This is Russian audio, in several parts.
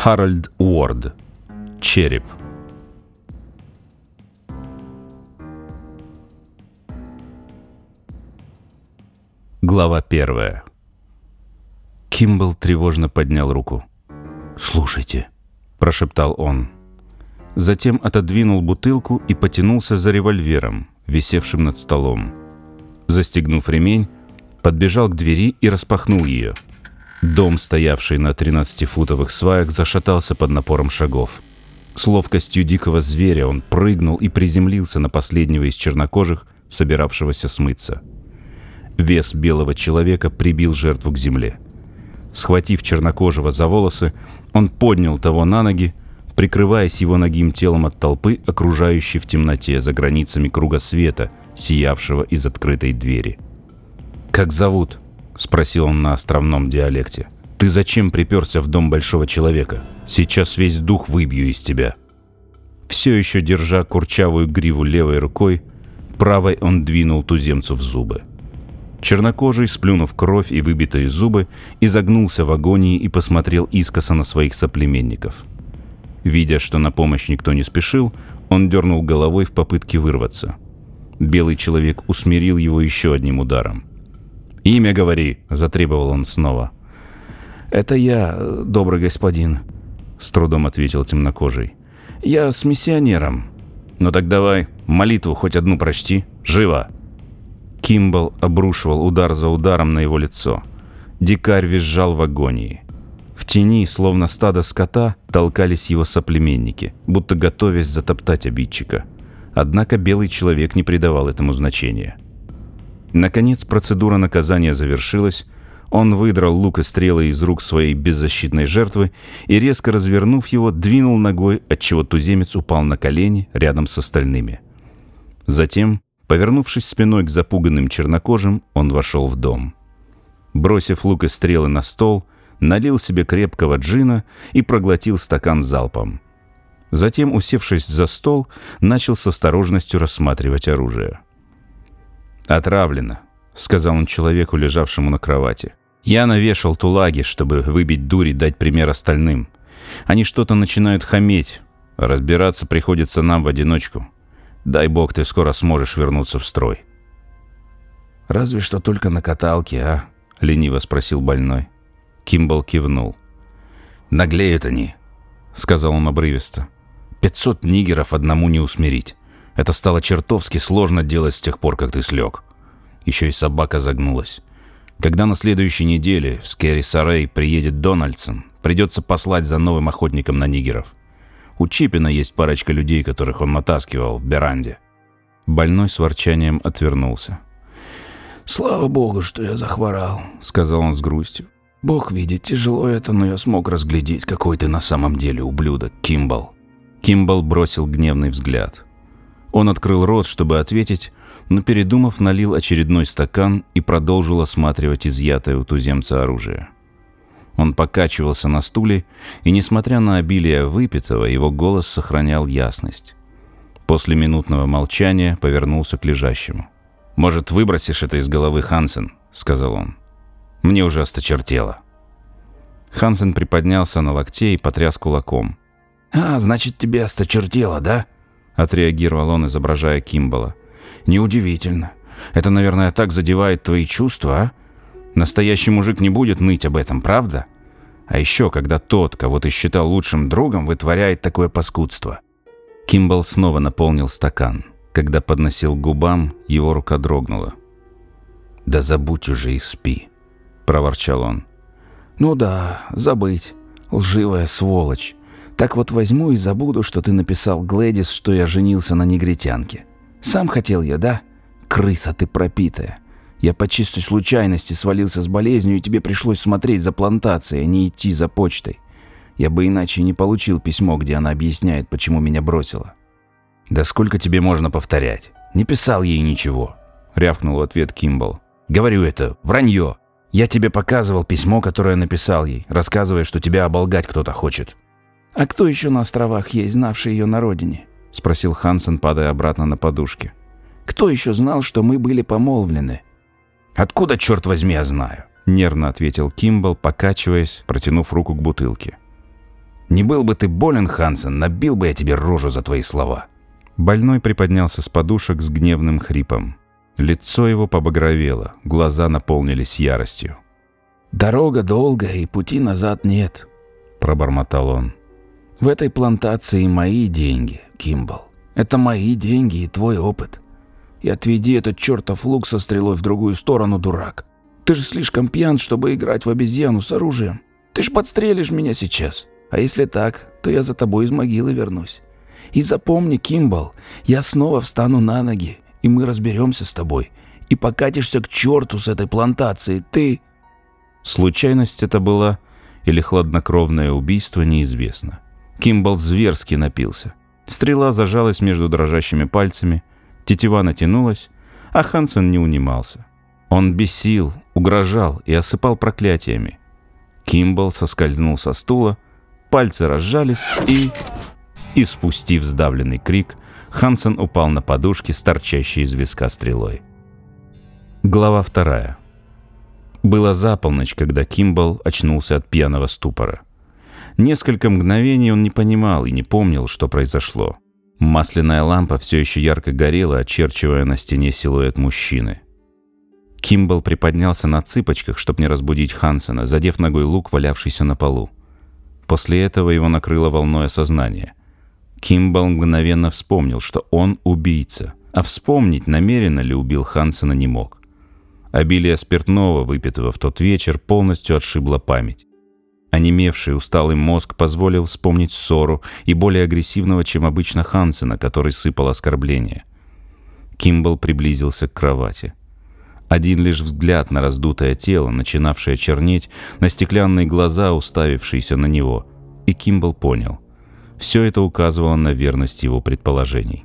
Харальд Уорд. Череп. Глава первая. Кимбл тревожно поднял руку. «Слушайте», — прошептал он. Затем отодвинул бутылку и потянулся за револьвером, висевшим над столом. Застегнув ремень, подбежал к двери и распахнул ее. Дом, стоявший на 13-футовых сваях, зашатался под напором шагов. С ловкостью дикого зверя он прыгнул и приземлился на последнего из чернокожих, собиравшегося смыться. Вес белого человека прибил жертву к земле. Схватив чернокожего за волосы, он поднял того на ноги, прикрываясь его ногим телом от толпы, окружающей в темноте за границами круга света, сиявшего из открытой двери. «Как зовут?» — спросил он на островном диалекте. «Ты зачем приперся в дом большого человека? Сейчас весь дух выбью из тебя». Все еще держа курчавую гриву левой рукой, правой он двинул туземцу в зубы. Чернокожий, сплюнув кровь и выбитые зубы, изогнулся в агонии и посмотрел искоса на своих соплеменников. Видя, что на помощь никто не спешил, он дернул головой в попытке вырваться. Белый человек усмирил его еще одним ударом. «Имя говори!» — затребовал он снова. «Это я, добрый господин», — с трудом ответил темнокожий. «Я с миссионером». «Ну так давай, молитву хоть одну прочти. Живо!» Кимбл обрушивал удар за ударом на его лицо. Дикарь визжал в агонии. В тени, словно стадо скота, толкались его соплеменники, будто готовясь затоптать обидчика. Однако белый человек не придавал этому значения. Наконец процедура наказания завершилась, он выдрал лук и стрелы из рук своей беззащитной жертвы и, резко развернув его, двинул ногой, отчего туземец упал на колени рядом с остальными. Затем Повернувшись спиной к запуганным чернокожим, он вошел в дом. Бросив лук и стрелы на стол, налил себе крепкого джина и проглотил стакан залпом. Затем, усевшись за стол, начал с осторожностью рассматривать оружие. «Отравлено», — сказал он человеку, лежавшему на кровати. «Я навешал тулаги, чтобы выбить дурь и дать пример остальным. Они что-то начинают хаметь, а разбираться приходится нам в одиночку. Дай бог, ты скоро сможешь вернуться в строй. «Разве что только на каталке, а?» — лениво спросил больной. Кимбл кивнул. «Наглеют они», — сказал он обрывисто. «Пятьсот нигеров одному не усмирить. Это стало чертовски сложно делать с тех пор, как ты слег». Еще и собака загнулась. Когда на следующей неделе в Скерри-Сарей приедет Дональдсон, придется послать за новым охотником на нигеров. У Чипина есть парочка людей, которых он натаскивал в Беранде. Больной с ворчанием отвернулся. «Слава богу, что я захворал», — сказал он с грустью. «Бог видит, тяжело это, но я смог разглядеть, какой ты на самом деле ублюдок, Кимбал». Кимбал бросил гневный взгляд. Он открыл рот, чтобы ответить, но, передумав, налил очередной стакан и продолжил осматривать изъятое у туземца оружие. Он покачивался на стуле, и, несмотря на обилие выпитого, его голос сохранял ясность. После минутного молчания повернулся к лежащему. «Может, выбросишь это из головы, Хансен?» — сказал он. «Мне уже осточертело». Хансен приподнялся на локте и потряс кулаком. «А, значит, тебе осточертело, да?» — отреагировал он, изображая Кимбала. «Неудивительно. Это, наверное, так задевает твои чувства, а? Настоящий мужик не будет ныть об этом, правда? А еще, когда тот, кого ты считал лучшим другом, вытворяет такое паскудство. Кимбл снова наполнил стакан. Когда подносил к губам, его рука дрогнула. «Да забудь уже и спи», — проворчал он. «Ну да, забыть. Лживая сволочь. Так вот возьму и забуду, что ты написал Глэдис, что я женился на негритянке. Сам хотел я, да? Крыса ты пропитая. Я по чистой случайности свалился с болезнью, и тебе пришлось смотреть за плантацией, а не идти за почтой. Я бы иначе не получил письмо, где она объясняет, почему меня бросила». «Да сколько тебе можно повторять? Не писал ей ничего», — рявкнул в ответ Кимбл. «Говорю это, вранье. Я тебе показывал письмо, которое написал ей, рассказывая, что тебя оболгать кто-то хочет». «А кто еще на островах есть, знавший ее на родине?» — спросил Хансен, падая обратно на подушке. «Кто еще знал, что мы были помолвлены?» «Откуда, черт возьми, я знаю?» — нервно ответил Кимбл, покачиваясь, протянув руку к бутылке. Не был бы ты болен, Хансен, набил бы я тебе рожу за твои слова». Больной приподнялся с подушек с гневным хрипом. Лицо его побагровело, глаза наполнились яростью. «Дорога долгая, и пути назад нет», — пробормотал он. «В этой плантации мои деньги, Кимбл. Это мои деньги и твой опыт. И отведи этот чертов лук со стрелой в другую сторону, дурак. Ты же слишком пьян, чтобы играть в обезьяну с оружием. Ты ж подстрелишь меня сейчас. А если так, то я за тобой из могилы вернусь. И запомни, Кимбал, я снова встану на ноги, и мы разберемся с тобой. И покатишься к черту с этой плантации. Ты...» Случайность это была или хладнокровное убийство, неизвестно. Кимбал зверски напился. Стрела зажалась между дрожащими пальцами, тетива натянулась, а Хансен не унимался. Он бесил, угрожал и осыпал проклятиями. Кимбал соскользнул со стула, пальцы разжались и... И спустив сдавленный крик, Хансен упал на подушке с торчащей из виска стрелой. Глава вторая. Было за полночь, когда Кимбал очнулся от пьяного ступора. Несколько мгновений он не понимал и не помнил, что произошло. Масляная лампа все еще ярко горела, очерчивая на стене силуэт мужчины. Кимбал приподнялся на цыпочках, чтобы не разбудить Хансена, задев ногой лук, валявшийся на полу. После этого его накрыло волной осознания. Кимбал мгновенно вспомнил, что он убийца, а вспомнить, намеренно ли убил Хансена, не мог. Обилие спиртного, выпитого в тот вечер, полностью отшибло память. Онемевший усталый мозг позволил вспомнить ссору и более агрессивного, чем обычно Хансена, который сыпал оскорбления. Кимбал приблизился к кровати. Один лишь взгляд на раздутое тело, начинавшее чернеть, на стеклянные глаза, уставившиеся на него, и Кимбал понял — все это указывало на верность его предположений.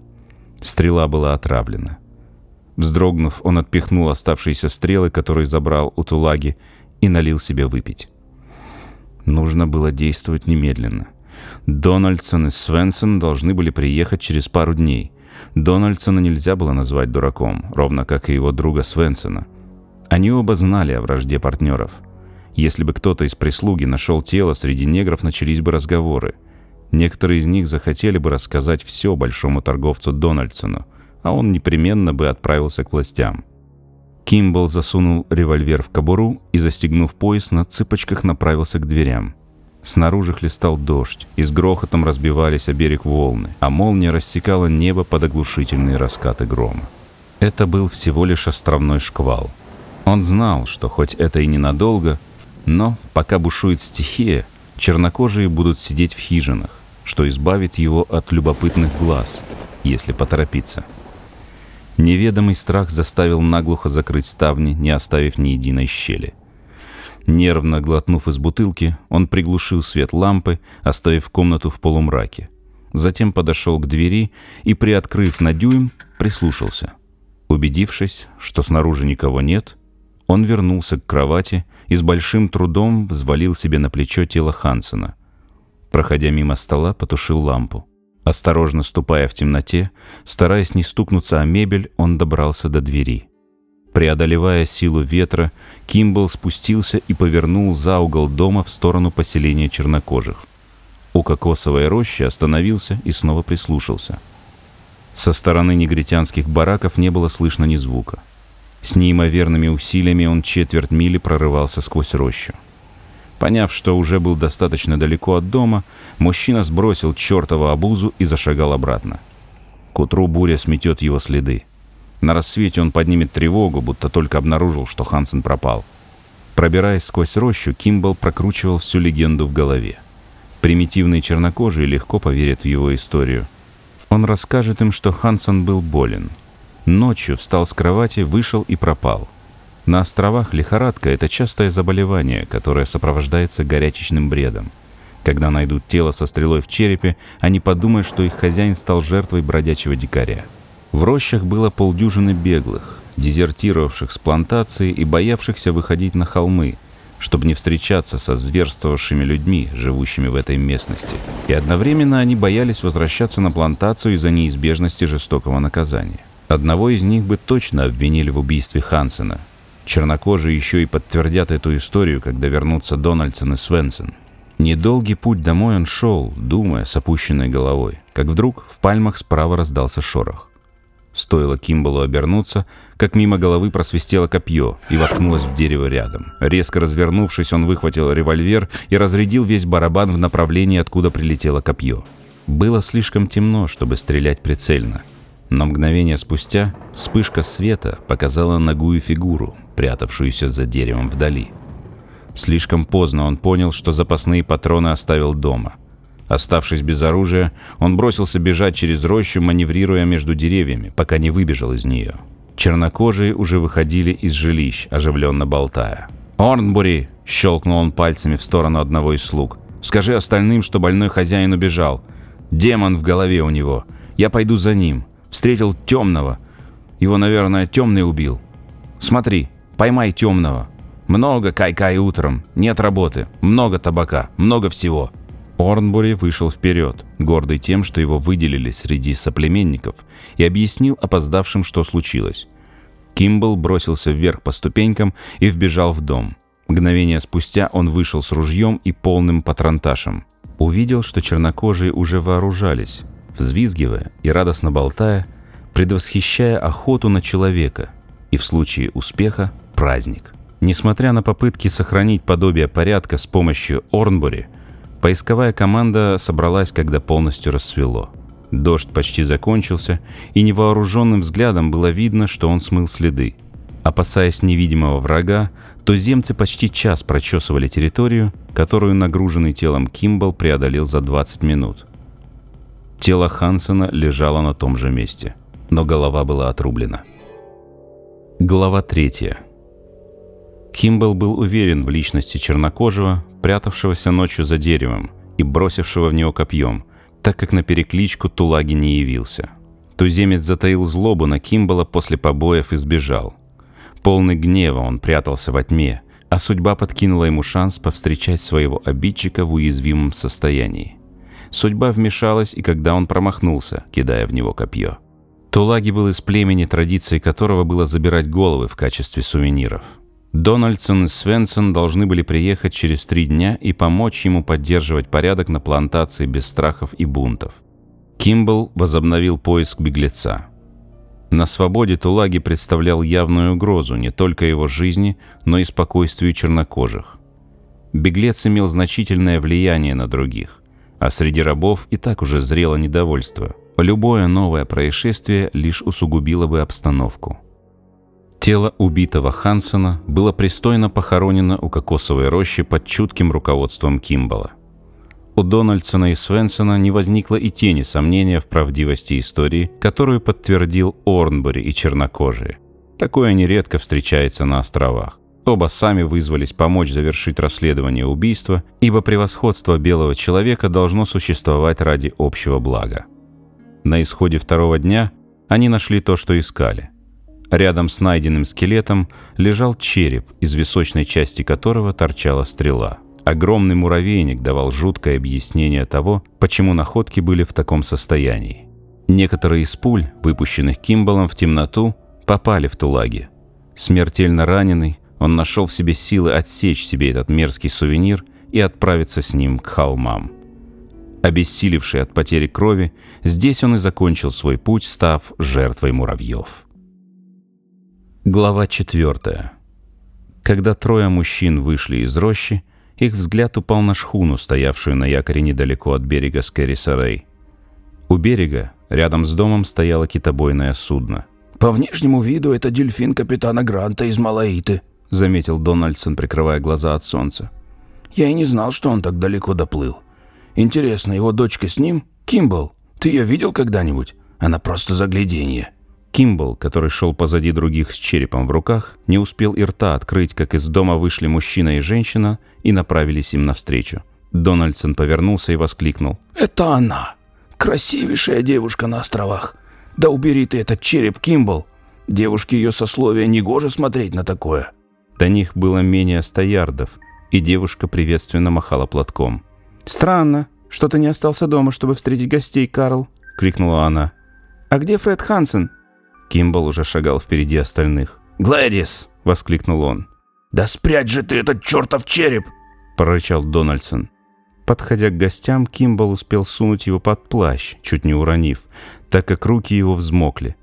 Стрела была отравлена. Вздрогнув, он отпихнул оставшиеся стрелы, которые забрал у Тулаги, и налил себе выпить. Нужно было действовать немедленно. Дональдсон и Свенсон должны были приехать через пару дней. Дональдсона нельзя было назвать дураком, ровно как и его друга Свенсона. Они оба знали о вражде партнеров. Если бы кто-то из прислуги нашел тело, среди негров начались бы разговоры. Некоторые из них захотели бы рассказать все большому торговцу Дональдсону, а он непременно бы отправился к властям. Кимбл засунул револьвер в кобуру и, застегнув пояс, на цыпочках направился к дверям. Снаружи хлестал дождь, и с грохотом разбивались о берег волны, а молния рассекала небо под оглушительные раскаты грома. Это был всего лишь островной шквал. Он знал, что хоть это и ненадолго, но пока бушует стихия, чернокожие будут сидеть в хижинах, что избавит его от любопытных глаз, если поторопиться. Неведомый страх заставил наглухо закрыть ставни, не оставив ни единой щели. Нервно глотнув из бутылки, он приглушил свет лампы, оставив комнату в полумраке. Затем подошел к двери и, приоткрыв на дюйм, прислушался. Убедившись, что снаружи никого нет, он вернулся к кровати и с большим трудом взвалил себе на плечо тело Хансена — Проходя мимо стола, потушил лампу. Осторожно ступая в темноте, стараясь не стукнуться о мебель, он добрался до двери. Преодолевая силу ветра, Кимбл спустился и повернул за угол дома в сторону поселения чернокожих. У кокосовой рощи остановился и снова прислушался. Со стороны негритянских бараков не было слышно ни звука. С неимоверными усилиями он четверть мили прорывался сквозь рощу. Поняв, что уже был достаточно далеко от дома, мужчина сбросил чертову обузу и зашагал обратно. К утру буря сметет его следы. На рассвете он поднимет тревогу, будто только обнаружил, что Хансен пропал. Пробираясь сквозь рощу, Кимбл прокручивал всю легенду в голове. Примитивные чернокожие легко поверят в его историю. Он расскажет им, что Хансен был болен. Ночью встал с кровати, вышел и пропал. На островах лихорадка – это частое заболевание, которое сопровождается горячечным бредом. Когда найдут тело со стрелой в черепе, они подумают, что их хозяин стал жертвой бродячего дикаря. В рощах было полдюжины беглых, дезертировавших с плантации и боявшихся выходить на холмы, чтобы не встречаться со зверствовавшими людьми, живущими в этой местности. И одновременно они боялись возвращаться на плантацию из-за неизбежности жестокого наказания. Одного из них бы точно обвинили в убийстве Хансена – Чернокожие еще и подтвердят эту историю, когда вернутся Дональдсон и Свенсон. Недолгий путь домой он шел, думая с опущенной головой, как вдруг в пальмах справа раздался шорох. Стоило Кимбалу обернуться, как мимо головы просвистело копье и воткнулось в дерево рядом. Резко развернувшись, он выхватил револьвер и разрядил весь барабан в направлении, откуда прилетело копье. Было слишком темно, чтобы стрелять прицельно. Но мгновение спустя вспышка света показала ногую фигуру, прятавшуюся за деревом вдали. Слишком поздно он понял, что запасные патроны оставил дома – Оставшись без оружия, он бросился бежать через рощу, маневрируя между деревьями, пока не выбежал из нее. Чернокожие уже выходили из жилищ, оживленно болтая. «Орнбури!» – щелкнул он пальцами в сторону одного из слуг. «Скажи остальным, что больной хозяин убежал. Демон в голове у него. Я пойду за ним. Встретил темного. Его, наверное, темный убил. Смотри, поймай темного. Много кай-кай утром. Нет работы. Много табака. Много всего». Орнбури вышел вперед, гордый тем, что его выделили среди соплеменников, и объяснил опоздавшим, что случилось. Кимбл бросился вверх по ступенькам и вбежал в дом. Мгновение спустя он вышел с ружьем и полным патронташем. Увидел, что чернокожие уже вооружались, взвизгивая и радостно болтая, предвосхищая охоту на человека и в случае успеха – праздник. Несмотря на попытки сохранить подобие порядка с помощью Орнбури, Поисковая команда собралась, когда полностью рассвело. Дождь почти закончился, и невооруженным взглядом было видно, что он смыл следы. Опасаясь невидимого врага, туземцы почти час прочесывали территорию, которую нагруженный телом Кимбал преодолел за 20 минут. Тело Хансена лежало на том же месте, но голова была отрублена. Глава третья. Кимбл был уверен в личности чернокожего, прятавшегося ночью за деревом и бросившего в него копьем, так как на перекличку Тулаги не явился. Туземец затаил злобу на Кимбала после побоев и сбежал. Полный гнева он прятался во тьме, а судьба подкинула ему шанс повстречать своего обидчика в уязвимом состоянии. Судьба вмешалась, и когда он промахнулся, кидая в него копье. Тулаги был из племени, традицией которого было забирать головы в качестве сувениров – Дональдсон и Свенсон должны были приехать через три дня и помочь ему поддерживать порядок на плантации без страхов и бунтов. Кимбл возобновил поиск беглеца. На свободе Тулаги представлял явную угрозу не только его жизни, но и спокойствию чернокожих. Беглец имел значительное влияние на других, а среди рабов и так уже зрело недовольство. Любое новое происшествие лишь усугубило бы обстановку. Тело убитого Хансена было пристойно похоронено у кокосовой рощи под чутким руководством Кимбала. У Дональдсона и Свенсона не возникло и тени сомнения в правдивости истории, которую подтвердил Орнбори и чернокожие. Такое нередко встречается на островах. Оба сами вызвались помочь завершить расследование убийства, ибо превосходство белого человека должно существовать ради общего блага. На исходе второго дня они нашли то, что искали. Рядом с найденным скелетом лежал череп, из височной части которого торчала стрела. Огромный муравейник давал жуткое объяснение того, почему находки были в таком состоянии. Некоторые из пуль, выпущенных Кимбалом в темноту, попали в тулаги. Смертельно раненый, он нашел в себе силы отсечь себе этот мерзкий сувенир и отправиться с ним к холмам. Обессилевший от потери крови, здесь он и закончил свой путь, став жертвой муравьев. Глава 4. Когда трое мужчин вышли из рощи, их взгляд упал на шхуну, стоявшую на якоре недалеко от берега Скэрисарей. У берега, рядом с домом, стояло китобойное судно. «По внешнему виду это дельфин капитана Гранта из Малаиты», — заметил Дональдсон, прикрывая глаза от солнца. «Я и не знал, что он так далеко доплыл. Интересно, его дочка с ним? Кимбл, ты ее видел когда-нибудь? Она просто загляденье». Кимбл, который шел позади других с черепом в руках, не успел и рта открыть, как из дома вышли мужчина и женщина и направились им навстречу. Дональдсон повернулся и воскликнул. «Это она! Красивейшая девушка на островах! Да убери ты этот череп, Кимбл! Девушке ее сословия негоже смотреть на такое!» До них было менее ста ярдов, и девушка приветственно махала платком. «Странно, что ты не остался дома, чтобы встретить гостей, Карл!» — крикнула она. «А где Фред Хансен?» Кимбал уже шагал впереди остальных. «Глэдис!» — воскликнул он. «Да спрячь же ты этот чертов череп!» — прорычал Дональдсон. Подходя к гостям, Кимбал успел сунуть его под плащ, чуть не уронив, так как руки его взмокли.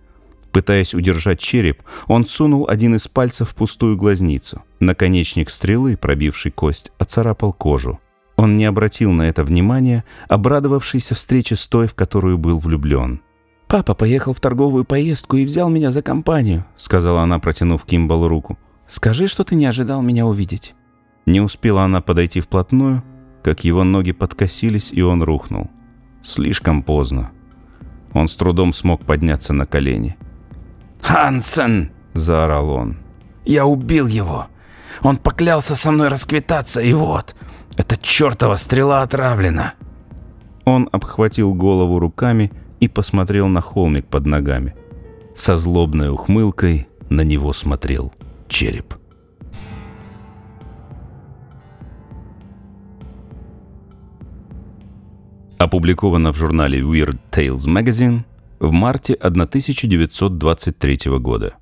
Пытаясь удержать череп, он сунул один из пальцев в пустую глазницу. Наконечник стрелы, пробивший кость, оцарапал кожу. Он не обратил на это внимания, обрадовавшийся встрече с той, в которую был влюблен. «Папа поехал в торговую поездку и взял меня за компанию», — сказала она, протянув Кимбалу руку. «Скажи, что ты не ожидал меня увидеть». Не успела она подойти вплотную, как его ноги подкосились, и он рухнул. Слишком поздно. Он с трудом смог подняться на колени. «Хансен!» — заорал он. «Я убил его! Он поклялся со мной расквитаться, и вот, эта чертова стрела отравлена!» Он обхватил голову руками и посмотрел на холмик под ногами. Со злобной ухмылкой на него смотрел череп. Опубликовано в журнале Weird Tales Magazine в марте 1923 года.